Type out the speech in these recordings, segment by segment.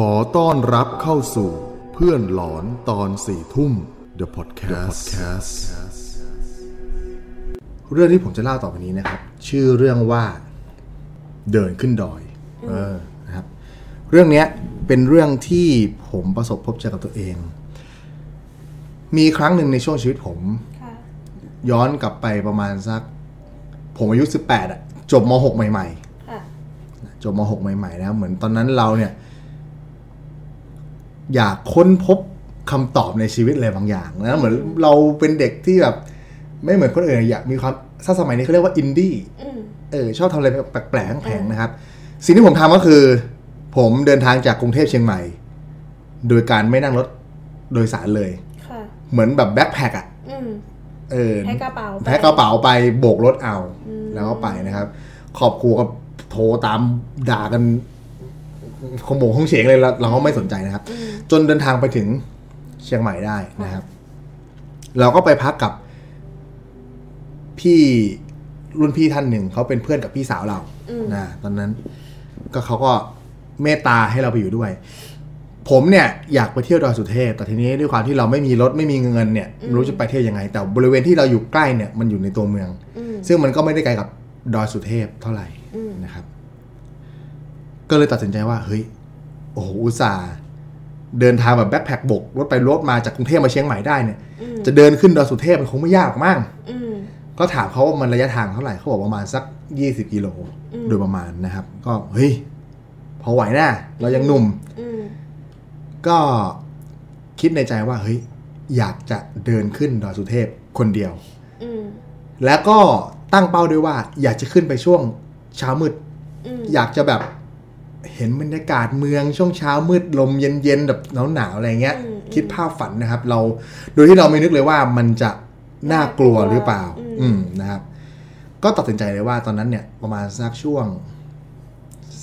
ขอต้อนรับเข้าสู่เพื่อนหลอนตอนสี่ทุ่ม The Podcast, The Podcast เรื่องที่ผมจะเล่าต่อไปนี้นะครับ ชื่อเรื่องว่าเดินขึ้นดอย เออนะครับ เรื่องเนี้ยเป็นเรื่องที่ผมประสบพบเจอกับตัวเอง มีครั้งหนึ่งในช่วงชีวิตผม ค่ะ ย้อนกลับไปประมาณสัก ผมอายุ 18อะจบม .6 ใหม่ ค่ะ ๆ จบม .6 ใหม่ๆนะเหมือนตอนนั้นเราเนี่ย อยากค้นพบคำตอบในชีวิตอะไรบางอย่างนะเหมือนเราเป็นเด็กที่แบบ ไม่เหมือนคนอื่นอะอยากมีความถ้าสมัยนี้เขาเรียกว่าอินดี้อืมเออชอบทำอะไรแปลกๆแผลงๆนะครับ สิ่งที่ผมทำก็คือ ผมเดินทางจากกรุงเทพเชียงใหม่ โดยการไม่นั่งรถโดยสารเลยค่ะเหมือนแบบ backpack อะอืมเออแพ็คกระเป๋าไปแพ็คกระเป๋าไปโบกรถเอาอืมแล้วก็ไปนะครับ ขอบครัวก็โทรตามด่ากัน ขโมงห้องเฉงเลยแล้วเราก็ไม่สนใจนะครับอืมจนเดินทางไปถึงเชียงใหม่ได้นะครับ เราก็ไปพักกับพี่รุ่นพี่ท่านหนึ่งเขาเป็นเพื่อนกับพี่สาวเราอืมนะตอนนั้น ก็เขาก็เมตตาให้เราไปอยู่ด้วย ผมเนี่ยอยากไปเที่ยวดอยสุเทพ แต่ทีนี้ด้วยความที่เราไม่มีรถไม่มีเงินเนี่ยไม่รู้จะไปเที่ยวยังไง แต่บริเวณที่เราอยู่ใกล้เนี่ยมันอยู่ในตัวเมืองอืมซึ่งมันก็ไม่ได้ไกลกับดอยสุเทพเท่าไหร่อืมนะครับ ก็เลยตัดสินใจว่าเฮ้ยโอ้โหอุตส่าห์เดินทางแบบแบ็คแพคบกรถไปรถมาจากกรุงเทพมาเชียงใหม่ได้เนี่ยอืมจะเดินขึ้นดอยสุเทพมันคงไม่ยากหรอกมั้งอืมก็ถามเขาว่ามันระยะทางเท่าไหร่เขาบอกประมาณสักยี่สิบกิโลอืมโดยประมาณนะครับ ก็เฮ้ยพอไหวนะเรายังหนุ่มอืมก็คิดในใจว่าเฮ้ยอยากจะเดินขึ้นดอยสุเทพคนเดียวอืมแล้วแล้วก็ตั้งเป้าด้วยว่า อยากจะขึ้นไปช่วงเช้ามืดอืมอยากจะแบบ เห็นบรรยากาศเมืองช่วงเช้ามืดลมเย็นๆแบบหนาวๆอะไรเงี้ย คิดภาพฝันนะครับ เราโดยที่เราไม่นึกเลยว่ามันจะน่ากลัวหรือเปล่า อืมนะครับ ก็ตัดสินใจเลยว่าตอนนั้นเนี่ยประมาณสักช่วง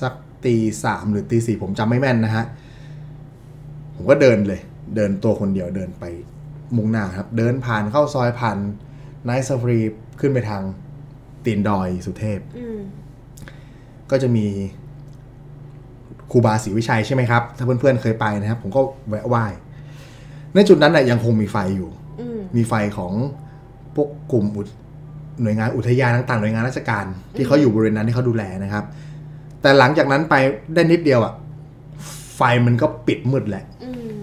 สักตีสามหรือตีสี่ผมจำไม่แม่นนะฮะผมก็เดินเลย เดินตัวคนเดียวเดินไปมุ่งหน้าครับ เดินผ่านเข้าซอยผ่านไนท์ซ f ฟรีขึ้นไปทางตีนดอยสุเทพอืมก็จะมี ครูบาศรีวิชัยใช่ไหมครับถ้าเพื่อนๆเคยไปนะครับ ผมก็แวะไหว้ในจุดนั้นน่ะยังคงมีไฟอยู่อืมมีไฟของพวกกลุ่มอุทหน่วยงานอุทยานต่างๆหน่วยงานราชการ ที่เขาอยู่บริเวณนั้นที่เขาดูแลนะครับ แต่หลังจากนั้นไปได้นิดเดียวอะ ไฟมันก็ปิดมืดแหละอืม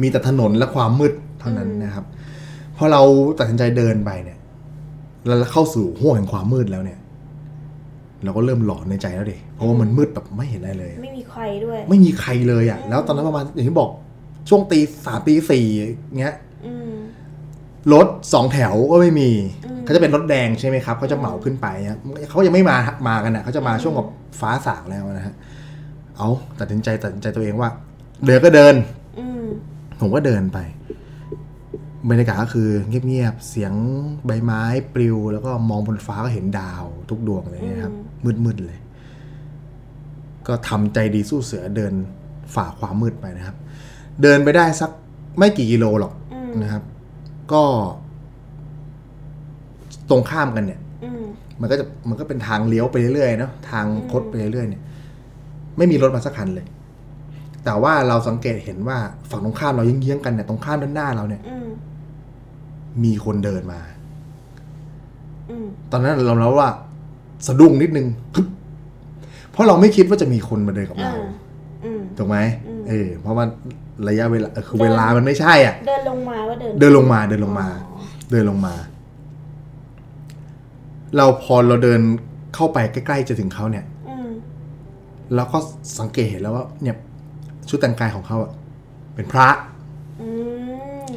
มีแต่ถนนและความมืดเท่านั้นนะครับพอเราตัดสินใจเดินไปเนี่ย แล้วเข้าสู่ห้วงแห่งความมืดแล้วเนี่ย เราก็เริ่มหลอนในใจแล้วดิเพราะว่ามันมืดแบบไม่เห็นอะไรเลยอะไม่มีใครด้วย ไม่มีใครเลยอะ แล้วตอนนั้นประมาณอย่างที่บอกช่วงตีสามตีสี่เงี้ยอืมรถสองแถวก็ไม่มีอืมเขาจะเป็นรถแดงใช่ไหมครับเขาจะเหมาขึ้นไปเนี่ยเขายังไม่มามากันอะเขาจะมาช่วงกับฟ้าสางแล้วนะฮะเอาตัดสินใจตัดสินใจตัวเองว่า เดินก็เดินอืมผมก็เดินไปบรรยากาศก็คือเงียบๆ เสียงใบไม้ปลิว แล้วก็มองบนฟ้าก็เห็นดาวทุกดวงเลยนะครับ มืดๆเลย ก็ทำใจดีสู้เสือเดินฝ่าความมืดไปนะครับ เดินไปได้สักไม่กี่กิโลหรอกอืมนะครับ ก็ ตรงข้ามกันเนี่ยอืมมันก็จะมันก็เป็นทางเลี้ยวไปเรื่อยๆเนาะทางคดไปเรื่อยๆเนี่ย ไม่มีรถมาสักคันเลย แต่ว่าเราสังเกตเห็นว่าฝั่งตรงข้ามเราเยื้องๆกันเนี่ยตรงข้ามด้านหน้าเราเนี่ยอืมมีคนเดินมาอืมตอนนั้นเราเราว่า สะดุ้งนิดนึงฮึบเพราะเราไม่คิดว่าจะมีคนมาเดินกับอ่าเราอืมถูกไหมอืมเออเพราะว่าระยะเวลาเออคือเดินเวลามันไม่ใช่อะ เดินลงมาว่าเดิน เดินลงมาเดินลงมาอ๋อเดินลงมา เราพอเราเดินเข้าไปใกล้ๆจะถึงเขาเนี่ยอืมแล้วก็สังเกตเห็นแล้วว่า เนี่ยชุดแต่งกายของเขาอะเป็นพระอืม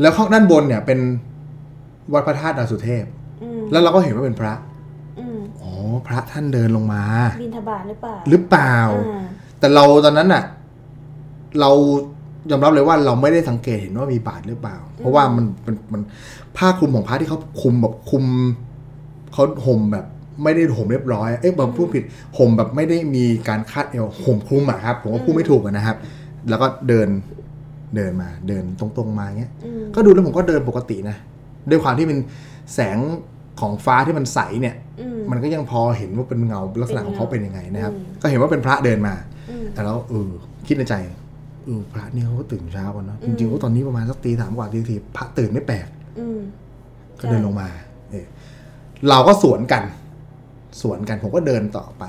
แล้วข้างด้านบนเนี่ยเป็นวัดพระธาตุดอยสุเทพอืม แล้วเราก็เห็นว่าเป็นพระอืมอ๋อพระท่านเดินลงมา บินทบาทหรือเปล่า หรือเปล่าอ่า แต่เราตอนนั้นน่ะ เรายอมรับเลยว่าเราไม่ได้สังเกตเห็นว่ามีบาทหรือเปล่า เพราะว่ามันมันมันผ้าคลุมของพระที่เขาคลุมแบบคลุมเขาห่มแบบไม่ได้ห่มเรียบร้อย เอ้ยผมพูดผิดห่มแบบไม่ได้มีการคาดเอวห่มคลุมอะครับ ผมก็พูดไม่ถูกอะนะครับ แล้วก็เดินเดินมา เดินตรงๆมาเงี้ยอืมก็ดูแล้วผมก็เดินปกตินะ ด้วยความที่เป็นแสง ของฟ้าที่มันใสเนี่ยอืมมันก็ยังพอเห็นว่าเป็นเงาลักษณะของเขาเป็นยังไงนะครับอืมก็เห็นว่าเป็นพระเดินมาอแต่แล้วเออคิดในใจเออพระเนี่ยเขาก็ตื่นเช้ากันเนอะจริงๆก็ตอนนี้ประมาณสักตีสามกว่าตีสี่พระตื่นไม่แปลกอืมก็เดินลงมาเออเราก็สวนกัน สวนกันผมก็เดินต่อไป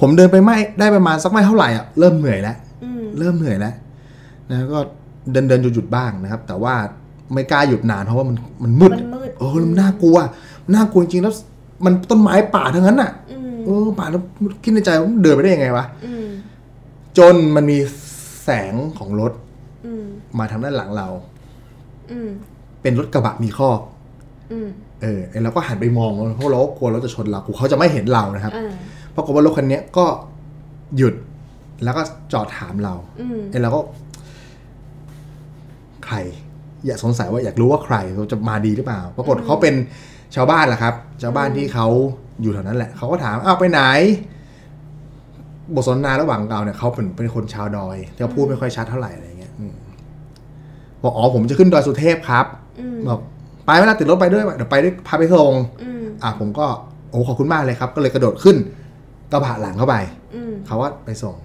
ผมเดินไปไม่ได้ประมาณสักไม่เท่าไหร่อะเริ่มเหนื่อยแล้วอืมเริ่มเหนื่อยแล้วนะก็เดินเดินหยุดหยุดๆบ้างนะครับ แต่ว่า ไม่กล้าหยุดนานเพราะว่ามันมันมืดมันมืด เออมันน่ากลัวน่ากลัวจริงๆแล้วมันต้นไม้ป่าทั้งนั้นอะอืมเออป่าแล้วคิดในใจว่าเดินไปได้ยังไงวะอืมจนมันมีแสงของรถอืมมาทางด้านหลังเรา อืมเป็นรถกระบะมีคอกอืมเออไอ้เราก็หันไปมองเพราะเราก็กลัวรถจะชนเรากูเขาจะไม่เห็นเรานะครับ อ่าปรากฏว่ารถคันเนี้ยก็หยุดแล้วก็จอดถามเราอืมไอ้เราก็ ใคร อยากสงสัยว่าอยากรู้ว่าใครเขาจะมาดีหรือเปล่า ปรากฏเขาเป็นชาวบ้านแหละครับ ชาวบ้านที่เขาอยู่แถวนั้นแหละเขาก็ถามอ้าวไปไหน บทสนทนาระหว่างเราเนี่ยเขาเป็นเป็นคนชาวดอยแต่พูดไม่ค่อยชัดเท่าไหร่อะไรเงี้ยอืมบอกอ๋อผมจะขึ้นดอยสุเทพครับอืมบอกไปเวลาติดรถไปด้วยเดี๋ยวไปด้วยพาไปส่งอืมอะผมก็โอ้ขอบคุณมากเลยครับ ก็เลยกระโดดขึ้นกระบะหลังเข้าไปอืมเขาว่าไปส่ง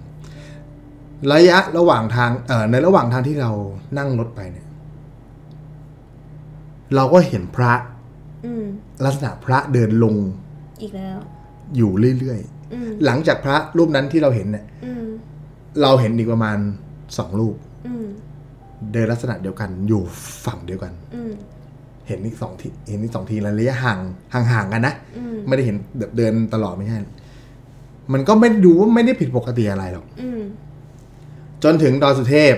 ระยะระหว่างทางเอ่อในระหว่างทางที่เรานั่งรถไปเนี่ย เราก็เห็นพระอืมลักษณะพระเดินลง อีกแล้ว อยู่เรื่อยอืมๆหลังจากพระรูปนั้นที่เราเห็นเนี่ยอืมเราเห็นอีกประมาณสองรูปอืมเดินลักษณะเดียวกัน อยู่ฝั่งเดียวกันอืมเห็นอีกสองทีเห็นอีกสองทีแล้วระยะห่างห่างๆกันนะอืมไม่ได้เห็นแบบเดินตลอดไม่ใช่มันก็ไม่ดูว่าไม่ได้ผิดปกติอะไรหรอกอืมจนถึงดอยสุเทพ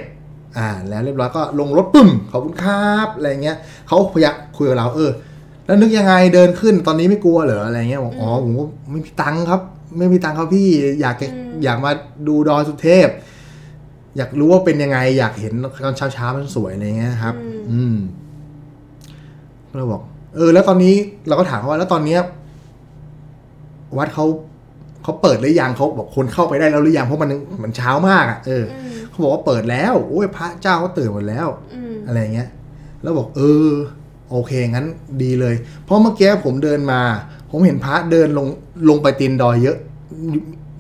อ่าแล้วเรียบร้อยก็ลงรถปึ้มขอบคุณครับอะไรเงี้ยเขาพยายามคุยกับเราเออ แล้วนึกยังไงเดินขึ้นตอนนี้ไม่กลัวเหรออะไรเงี้ยบอกอ๋อผมก็ไม่มีตังค์ครับ ไม่มีตังค์ครับพี่อยากจะอยากมาดูดอยสุเทพ อยากรู้ว่าเป็นยังไง อยากเห็นตอนเช้าเช้าๆมันสวยอะไรเงี้ยครับ อืมก็เลยบอก เออ แล้วตอนนี้เราก็ถามเขาว่าแล้วตอนเนี้ยวัดเขา เขาเปิดหรือยังเขาบอกคนเข้าไปได้แล้วหรือยังเพราะมันมันเช้ามากอะเอออืมเขาบอกว่าเปิดแล้วโอ้ยพระเจ้าก็ตื่นหมดแล้วอืมอะไรเงี้ย แล้วบอกเออ โอเคงั้นดีเลย เพราะเมื่อกี้ผมเดินมา ผมเห็นพระเดินลงลงไปตีนดอยเยอะ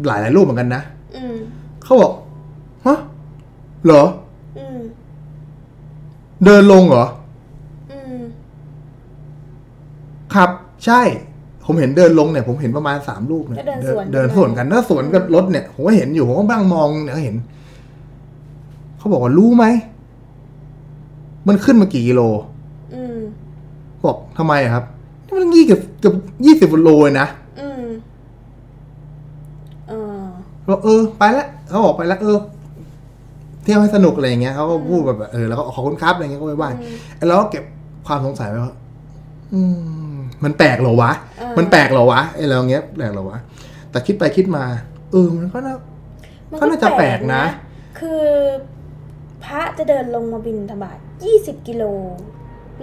หลายหลายรูปเหมือนกันนะอืมเขาบอกฮะเหรออืมเดินลงเหรออืมครับใช่ ผมเห็นเดินลงเนี่ยผมเห็นประมาณสามรูปเนี่ยก็เดินสวน เดินสวนกันถ้าสวนกับรถเนี่ยผมก็เห็นอยู่ผมก็บ้างมองเนี่ยก็เห็น เขาบอกว่ารู้ไหมมันขึ้นมากี่กิโลอืมบอกทำไมอะครับนี่มันยี่เกือบเกือบยี่สิบโลเลยนะอืมเออบอกเออไปแล้วเขาบอกไปแล้วเออ เที่ยวให้สนุกอะไรอย่างเงี้ยเขาก็พูดแบบเออแล้วก็ขอบคุณครับอะไรเงี้ยก็ไปไหว้ไอ้เราก็เก็บความสงสัยไว้ว่าอืม มันแปลกเหรอวะเออมันแปลกเหรอวะไอ้เราเงี้ยแปลกเหรอวะ แต่คิดไปคิดมาเออมันก็น่ามันก็น่าจะแปลกนะ คือ พระจะเดินลงมาบินธบาตยี่สิบกิโล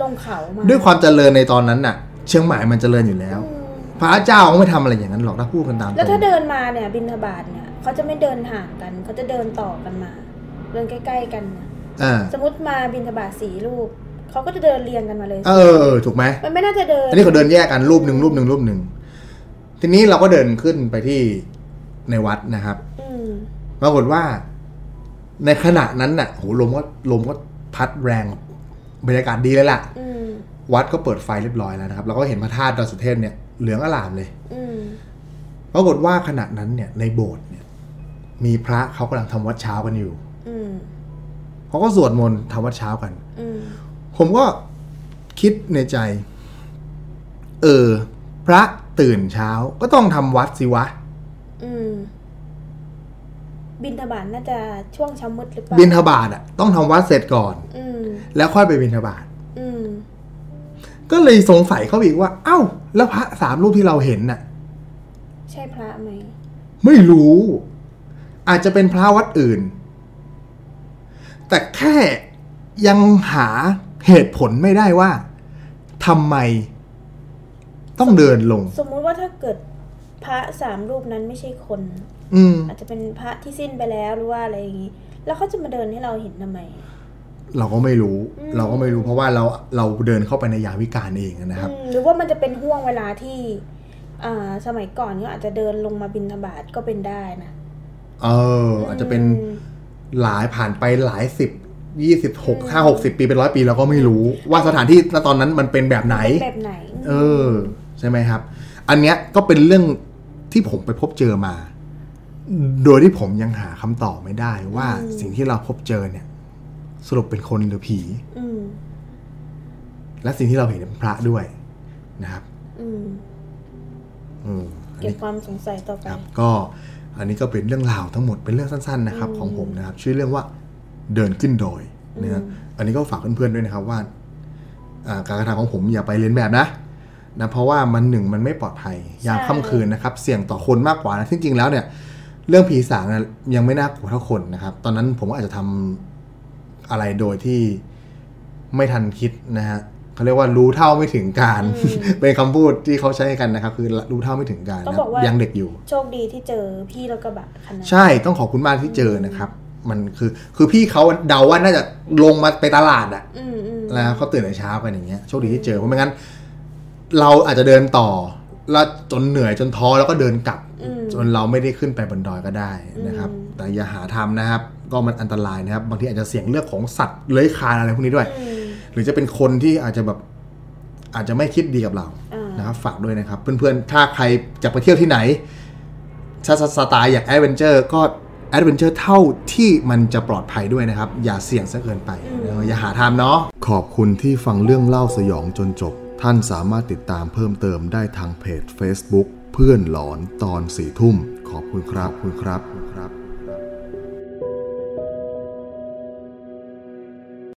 ลงเขามาด้วยความเจริญในตอนนั้นน่ะ เชียงใหม่มันเจริญอยู่แล้วอืมพระเจ้าเขาไม่ทำอะไรอย่างนั้นหรอกถ้าพูดกันตามตรแล้วถ้างเดินมาเนี่ยบินทบาทเนี่ยเขาจะไม่เดินห่างกันเขาจะเดินต่อกันมา เดินใกล้ ๆ กันนะอ่าสมมติมาบินทบาทสี่รูป เขาก็จะเดินเรียงกันมาเลยเออเออ ถูกไหมมันไม่น่าจะเดิน อันนี้เขาเดินแยกกันรูปหนึ่งรูปหนึ่งรูปหนึ่งทีนี้เราก็เดินขึ้นไปที่ในวัดนะครับอืมปรากฏว่า ในขณะนั้นน่ะโหลมก็ลมก็พัดแรงบรรยากาศดีเลยล่ะอืมวัดก็เปิดไฟเรียบร้อยแล้วนะครับเราก็เห็นพระธาตุดอยสุเทพเนี่ยเหลืองอลามเลยอืมปรากฏว่าขณะนั้นเนี่ย ในโบสถ์เนี่ย มีพระเขากำลังทำวัดเช้ากันอยู่อืมเขาก็สวดมนต์ทำวัดเช้ากันอืม ผมก็คิดในใจ เออ พระตื่นเช้าก็ต้องทำวัดสิวะ อืม บินทบาทน่าจะช่วงเช้ามืดหรือเปล่าบินทบาทอะ ต้องทำวัดเสร็จก่อน อืม แล้วค่อยไปบินทบาท อืม ก็เลยสงสัยเข้าไปอีกว่า เอ้า แล้วพระสามรูปที่เราเห็นน่ะ ใช่พระไหม ไม่รู้ อาจจะเป็นพระวัดอื่น แต่แค่ยังหา เหตุผลไม่ได้ว่าทำไมต้องเดินลง สมมุติว่าถ้าเกิดพระสามรูปนั้นไม่ใช่คน อืม อาจจะเป็นพระที่สิ้นไปแล้วหรือว่าอะไรอย่างนี้ แล้วเขาจะมาเดินให้เราเห็นทำไม เราก็ไม่รู้ อืม เราก็ไม่รู้เพราะว่าเราเราเดินเข้าไปในยามวิการเองนะครับ อืมหรือว่ามันจะเป็นห่วงเวลาที่อ่าสมัยก่อนก็อาจจะเดินลงมาบินทบาทก็เป็นได้นะเออ อาจจะเป็นหลายผ่านไปหลายสิบ ยี่สิบหกห้าหกสิบปีเป็นร้อยปีเราก็ไม่รู้ ว่าสถานที่ณตอนนั้นมันเป็นแบบไหน แบบไหน เออ ใช่ไหมครับ อันเนี้ยก็เป็นเรื่องที่ผมไปพบเจอมา โดยที่ผมยังหาคำตอบไม่ได้ว่าสิ่งที่เราพบเจอเนี่ย สรุปเป็นคนหรือผีอืมและสิ่งที่เราเห็นเป็นพระด้วยนะครับอืมอืมเก็บความสงสัยต่อไปครับก็อันนี้ก็เป็นเรื่องราวทั้งหมดเป็นเรื่องสั้น ๆ นะครับ ของผมนะครับ ชื่อเรื่องว่า เดินขึ้นดอยนะครับอันนี้ก็ฝากเพื่อนๆด้วยนะครับว่าอ่าการกระทำของผมอย่าไปเลียนแบบนะนะเพราะว่ามันหนึ่งมันไม่ปลอดภัยยามใช่ค่ำคืนนะครับ เสี่ยงต่อคนมากกว่านะที่จริงแล้วเนี่ย เรื่องผีสางนะยังไม่น่ากลัวเท่าคนนะครับ ตอนนั้นผมก็อาจจะทำอะไรโดยที่ไม่ทันคิดนะฮะเขาเรียกว่ารู้เท่าไม่ถึงการ เป็นคำพูดที่เขาใช้กันนะครับ คือรู้เท่าไม่ถึงการต้องนะบอกว่ายังเด็กอยู่ โชคดีที่เจอพี่รถกระบะคันนั้นใช่ต้องขอบคุณมากที่เจอนะครับ มันคือคือพี่เขาเดาว่าน่าจะลงมาไปตลาดอะอืมอืมแล้วเขาตื่นแต่เช้ากันอย่างเงี้ยโชคดีที่เจอเพราะไม่งั้น เราอาจจะเดินต่อ แล้วจนเหนื่อยจนท้อแล้วก็เดินกลับอืมจนเราไม่ได้ขึ้นไปบนดอยก็ได้นะครับอืมแต่อย่าหาทำนะครับ ก็มันอันตรายนะครับ บางทีอาจจะเสี่ยงเรื่องของสัตว์เลื้อยคลานอะไรพวกนี้ด้วยอืมหรือจะเป็นคนที่อาจจะแบบอาจจะไม่คิดดีกับเราอ่านนะครับฝากด้วยนะครับ เพื่อนๆถ้าใครจะไปเที่ยวที่ไหนชาสไตล์อยาก adventure ก็ adventure เท่าที่มันจะปลอดภัยด้วยนะครับ อย่าเสี่ยงซะเกินไปเอออย่าหาทำเนาะขอบคุณที่ฟังเรื่องเล่าสยองจนจบ ท่านสามารถติดตามเพิ่มเติมได้ทางเพจ Facebook เพื่อนหลอนตอนสี่ทุ่ม ขอบคุณครับขอบคุณครับ